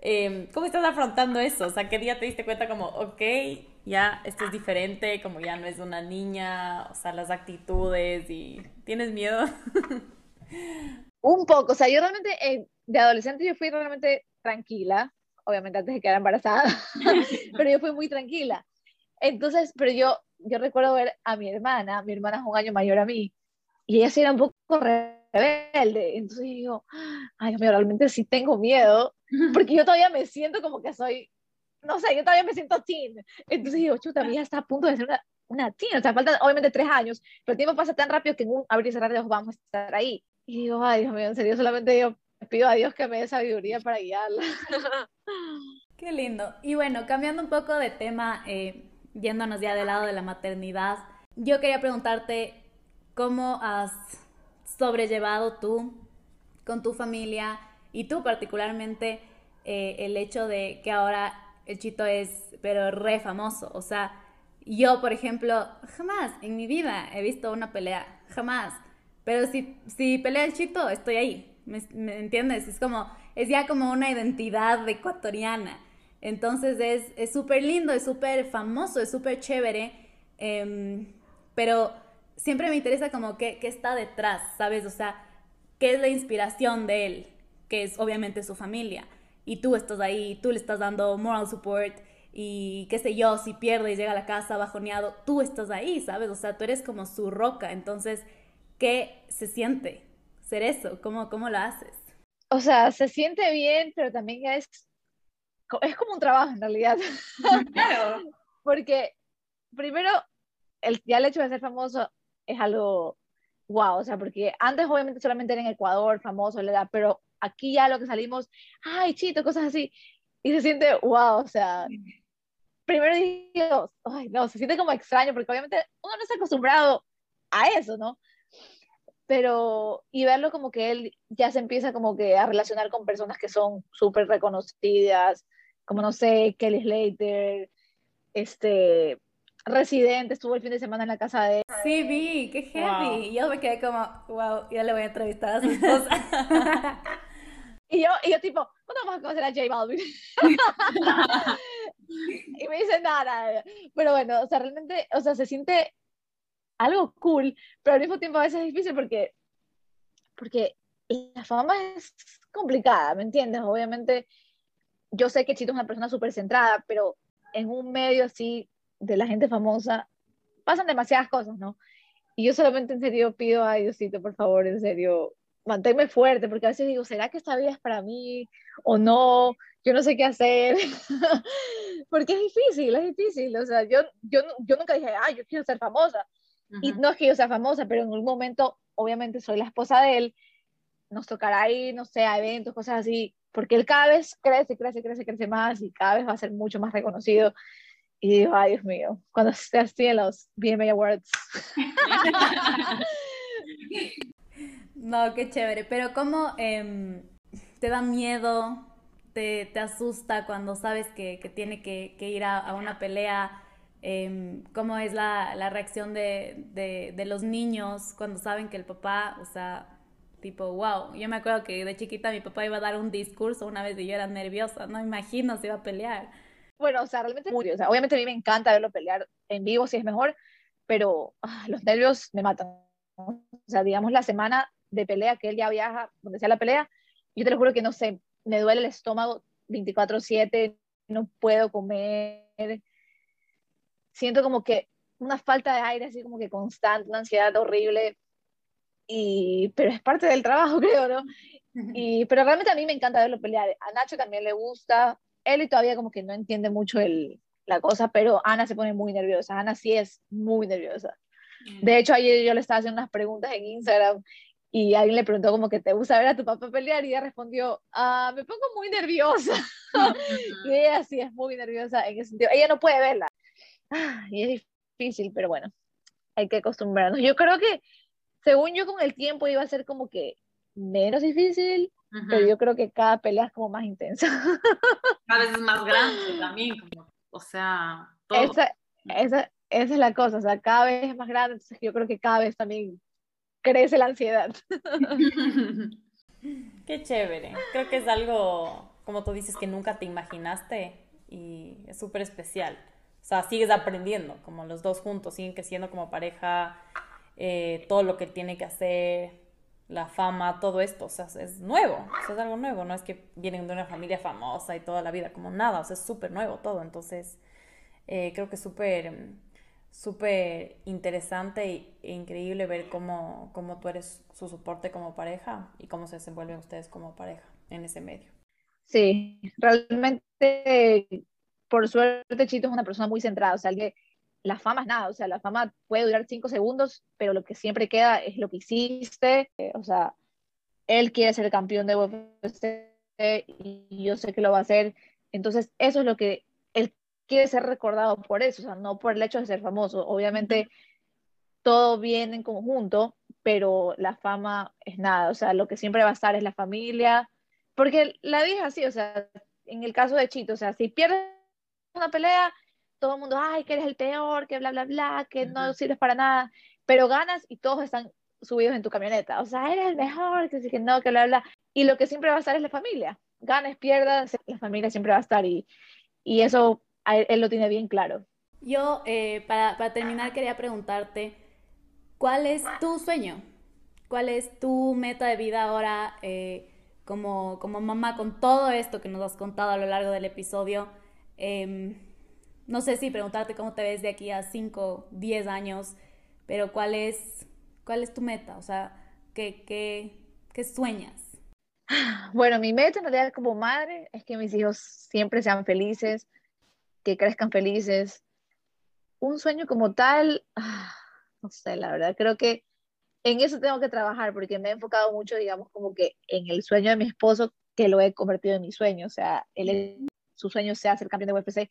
Speaker 3: Em, ¿Cómo estás afrontando eso? O sea, ¿qué día te diste cuenta como, ok, ya esto es diferente, como ya no es una niña, o sea, las actitudes y tienes miedo?
Speaker 2: Un poco, o sea, yo realmente eh, de adolescente yo fui realmente tranquila, obviamente antes de quedar embarazada, pero yo fui muy tranquila. Entonces, pero yo, yo recuerdo ver a mi hermana, mi hermana es un año mayor a mí, y ella sí era un poco rebelde. Entonces yo digo, ay, Dios mío, realmente sí tengo miedo, porque yo todavía me siento como que soy no sé, yo todavía me siento teen. Entonces digo, chuta, mía está a punto de ser una, una teen. O sea, faltan obviamente tres años, pero el tiempo pasa tan rápido que en un abrir y cerrar de ojos vamos a estar ahí. Y digo, ay, Dios mío, en serio, solamente yo pido a Dios que me dé sabiduría para guiarla.
Speaker 1: Qué lindo. Y bueno, cambiando un poco de tema, eh, yéndonos ya del lado de la maternidad, yo quería preguntarte cómo has sobrellevado tú con tu familia y tú particularmente eh, el hecho de que ahora el chito es, pero re famoso. O sea, yo, por ejemplo, jamás en mi vida he visto una pelea, jamás. Pero si, si pelea el chito, estoy ahí. ¿Me, entiendes? Es como, es ya como una identidad ecuatoriana. Entonces es súper lindo, es súper famoso, es súper chévere. Em, pero siempre me interesa como qué, qué está detrás, ¿sabes? O sea, qué es la inspiración de él, que es obviamente su familia y tú estás ahí, tú le estás dando moral support y qué sé yo, si pierde y llega a la casa bajoneado, tú estás ahí, ¿sabes? O sea, tú eres como su roca, entonces, ¿qué se siente ser eso? ¿Cómo, cómo lo haces?
Speaker 2: O sea, se siente bien, pero también es, es como un trabajo en realidad. Claro. Porque primero, el, ya el hecho de ser famoso es algo wow, o sea, porque antes obviamente solamente era en Ecuador famoso, ¿verdad? Pero aquí ya lo que salimos, ay, chito, cosas así, y se siente, wow, o sea, primero digo, ay, no, se siente como extraño, porque obviamente uno no está acostumbrado a eso, ¿no? Pero, y verlo como que él ya se empieza como que a relacionar con personas que son súper reconocidas, como no sé, Kelly Slater, este, Residente, estuvo el fin de semana en la casa de...
Speaker 1: Sí, vi, qué heavy. Yo me quedé como, wow, ya le voy a entrevistar a su esposa.
Speaker 2: Y yo, y yo tipo, ¿cuándo vamos a conocer a J Balvin? y me dice nada. Pero bueno, o sea, realmente, o sea, se siente algo cool, pero al mismo tiempo a veces es difícil porque, porque la fama es complicada, ¿me entiendes? Obviamente, yo sé que Chito es una persona súper centrada, pero en un medio así de la gente famosa pasan demasiadas cosas, ¿no? Y yo solamente en serio pido a Diosito, por favor, en serio, manténme fuerte, porque a veces digo, ¿será que esta vida es para mí o no? Yo no sé qué hacer, porque es difícil, es difícil, o sea, yo, yo, yo nunca dije, ah, yo quiero ser famosa, y no es que yo sea famosa, pero en un momento, obviamente, soy la esposa de él, nos tocará ir, no sé, a eventos, cosas así, porque él cada vez crece, crece, crece, crece más y cada vez va a ser mucho más reconocido. Y digo, ay, Dios mío, cuando esté así en los BMA Awards.
Speaker 1: no, qué chévere. Pero ¿cómo em, te da miedo, te, te, asusta cuando sabes que, que tiene que, que ir a, a, una pelea? Eh, ¿Cómo es la, la reacción de, de, de, los niños cuando saben que el papá, o sea, tipo, wow, yo me acuerdo que de chiquita mi papá iba a dar un discurso una vez y yo era nerviosa, no imagino si iba a pelear.
Speaker 2: Bueno, o sea, realmente muy, o sea, obviamente a mí me encanta verlo pelear en vivo si es mejor, pero ah, los nervios me matan. O sea, digamos la semana de pelea que él ya viaja, donde sea la pelea, yo te lo juro que no sé, me duele el estómago 24/7, no puedo comer, siento como que una falta de aire así como que constante, una ansiedad horrible, y, pero es parte del trabajo, creo, ¿no? Y, pero realmente a mí me encanta verlo pelear. A Nacho también le gusta. Él y todavía como que no entiende mucho el, la cosa, pero Ana se pone muy nerviosa. Ana sí es muy nerviosa. De hecho, ayer yo le estaba haciendo unas preguntas en Instagram y alguien le preguntó como que te gusta ver a tu papá pelear y ella respondió, ah, me pongo muy nerviosa. y ella sí es muy nerviosa en ese sentido. Ella no puede verla. Ah, y es difícil, pero bueno, hay que acostumbrarnos. Yo creo que según yo con el tiempo iba a ser como que menos difícil, pero yo creo que cada pelea es como más intensa.
Speaker 3: Cada vez es más grande también, como, o sea, todo.
Speaker 2: Esa, esa, esa es la cosa, o sea, cada vez es más grande, entonces yo creo que cada vez también crece la ansiedad.
Speaker 3: Qué chévere. Creo que es algo, como tú dices, que nunca te imaginaste y es súper especial. O sea, sigues aprendiendo, como los dos juntos, siguen creciendo como pareja, eh, todo lo que tiene que hacer, la fama, todo esto, o sea, es nuevo, es algo nuevo, no es que vienen de una familia famosa y toda la vida, como nada, o sea, es súper nuevo todo, entonces eh, creo que es súper, súper interesante e increíble ver cómo, cómo tú eres su soporte como pareja y cómo se desenvuelven ustedes como pareja en ese medio.
Speaker 2: Sí, realmente, por suerte, Chito es una persona muy centrada, o sea, alguien la fama es nada, o sea, la fama puede durar cinco segundos, pero lo que siempre queda es lo que hiciste, eh, o sea, él quiere ser campeón de UFC y yo sé que lo va a hacer, entonces eso es lo que él quiere ser recordado por eso, o sea, no por el hecho de ser famoso, obviamente todo viene en conjunto, pero la fama es nada, o sea, lo que siempre va a estar es la familia, porque la vida es así, o sea, en el caso de Chito, o sea, si pierdes una pelea, todo el mundo, ay, que eres el peor, que bla, bla, bla, que no sirves para nada, pero ganas y todos están subidos en tu camioneta, o sea, eres el mejor, que sí, que no, que bla, bla, y lo que siempre va a estar es la familia, ganes, pierdas, la familia siempre va a estar y, y eso él, lo tiene bien claro.
Speaker 1: Yo, eh, para, para terminar, quería preguntarte, ¿cuál es tu sueño? ¿Cuál es tu meta de vida ahora eh, como, como mamá con todo esto que nos has contado a lo largo del episodio? Eh, no sé si preguntarte cómo te ves de aquí a 5, 10 años, pero ¿cuál es, cuál es tu meta? O sea, ¿qué, qué, qué sueñas?
Speaker 2: Bueno, mi meta en realidad como madre es que mis hijos siempre sean felices, que crezcan felices. Un sueño como tal, ah, no sé, la verdad, creo que en eso tengo que trabajar porque me he enfocado mucho, digamos, como que en el sueño de mi esposo, que lo he convertido en mi sueño. O sea, él, su sueño sea ser campeón de UFC,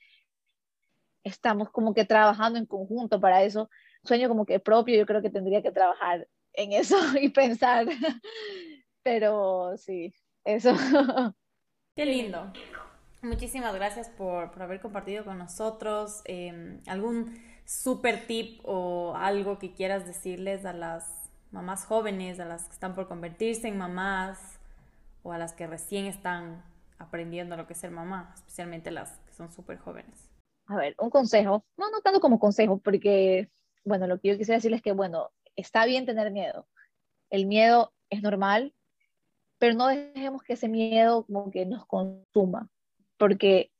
Speaker 2: estamos como que trabajando en conjunto para eso. Sueño como que propio, yo creo que tendría que trabajar en eso y pensar. Pero sí, eso.
Speaker 3: Qué lindo. Muchísimas gracias por, por haber compartido con nosotros. Em, ¿Algún super tip o algo que quieras decirles a las mamás jóvenes, a las que están por convertirse en mamás o a las que recién están aprendiendo lo que es ser mamá, especialmente las que son súper jóvenes?
Speaker 2: a ver, un consejo, no, no tanto como consejo, porque, bueno, lo que yo quisiera decirles es que, bueno, está bien tener miedo. El miedo es normal, pero no dejemos que ese miedo como que nos consuma, porque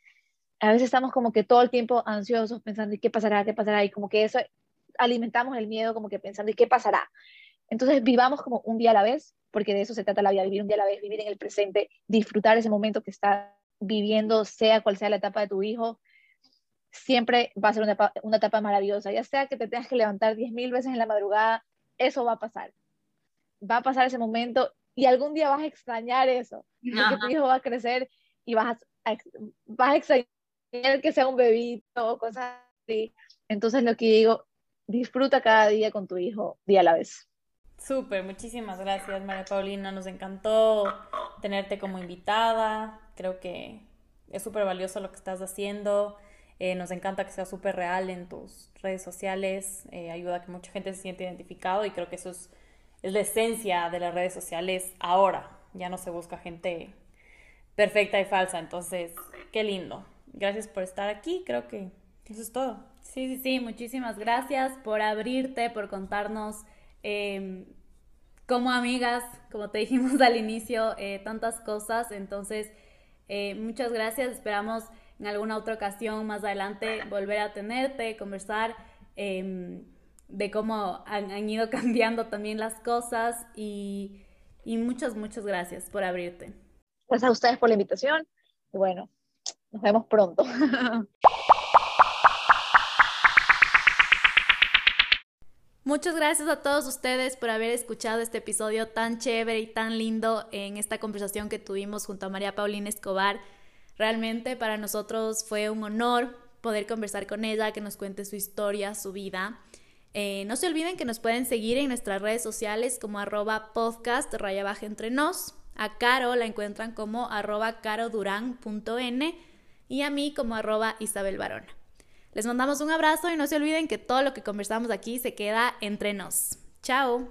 Speaker 2: a veces estamos como que todo el tiempo ansiosos pensando, ¿y qué pasará? ¿Qué pasará? Y como que eso alimentamos el miedo como que pensando, ¿y qué pasará? Entonces vivamos como un día a la vez, porque de eso se trata la vida, vivir un día a la vez, vivir en el presente, disfrutar ese momento que estás viviendo, sea cual sea la etapa de tu hijo, siempre va a ser una, una etapa maravillosa, ya sea que te tengas que levantar 10.000 veces en la madrugada, eso va a pasar. Va a pasar ese momento y algún día vas a extrañar eso, porque tu hijo va a crecer y vas a, vas a extrañar que sea un bebito o cosas así. Entonces lo que digo, disfruta cada día con tu hijo, día a la vez.
Speaker 3: Súper, muchísimas gracias María Paulina, nos encantó tenerte como invitada, creo que es súper valioso lo que estás haciendo, eh, nos encanta que sea súper real en tus redes sociales, eh, ayuda a que mucha gente se siente identificado y creo que eso es, es la esencia de las redes sociales ahora, ya no se busca gente perfecta y falsa, entonces qué lindo. Gracias por estar aquí, creo que eso es todo.
Speaker 1: Sí, sí, sí, muchísimas gracias por abrirte, por contarnos Em, como amigas, como te dijimos al inicio, eh, tantas cosas. Entonces, eh, muchas gracias. Esperamos en alguna otra ocasión más adelante volver a tenerte, conversar em, de cómo han, ido cambiando también las cosas y, y muchas, muchas gracias por abrirte.
Speaker 2: Gracias a ustedes por la invitación y bueno, nos vemos pronto.
Speaker 1: Muchas gracias a todos ustedes por haber escuchado este episodio tan chévere y tan lindo en esta conversación que tuvimos junto a María Paulina Escobar. Realmente para nosotros fue un honor poder conversar con ella, que nos cuente su historia, su vida. Eh, no se olviden que nos pueden seguir en nuestras redes sociales como arroba podcast raya baja entre nos. A Caro la encuentran como arroba carodurán.n y a mí como arroba Isabel Barona. Les mandamos un abrazo y no se olviden que todo lo que conversamos aquí se queda entre nos. Chao.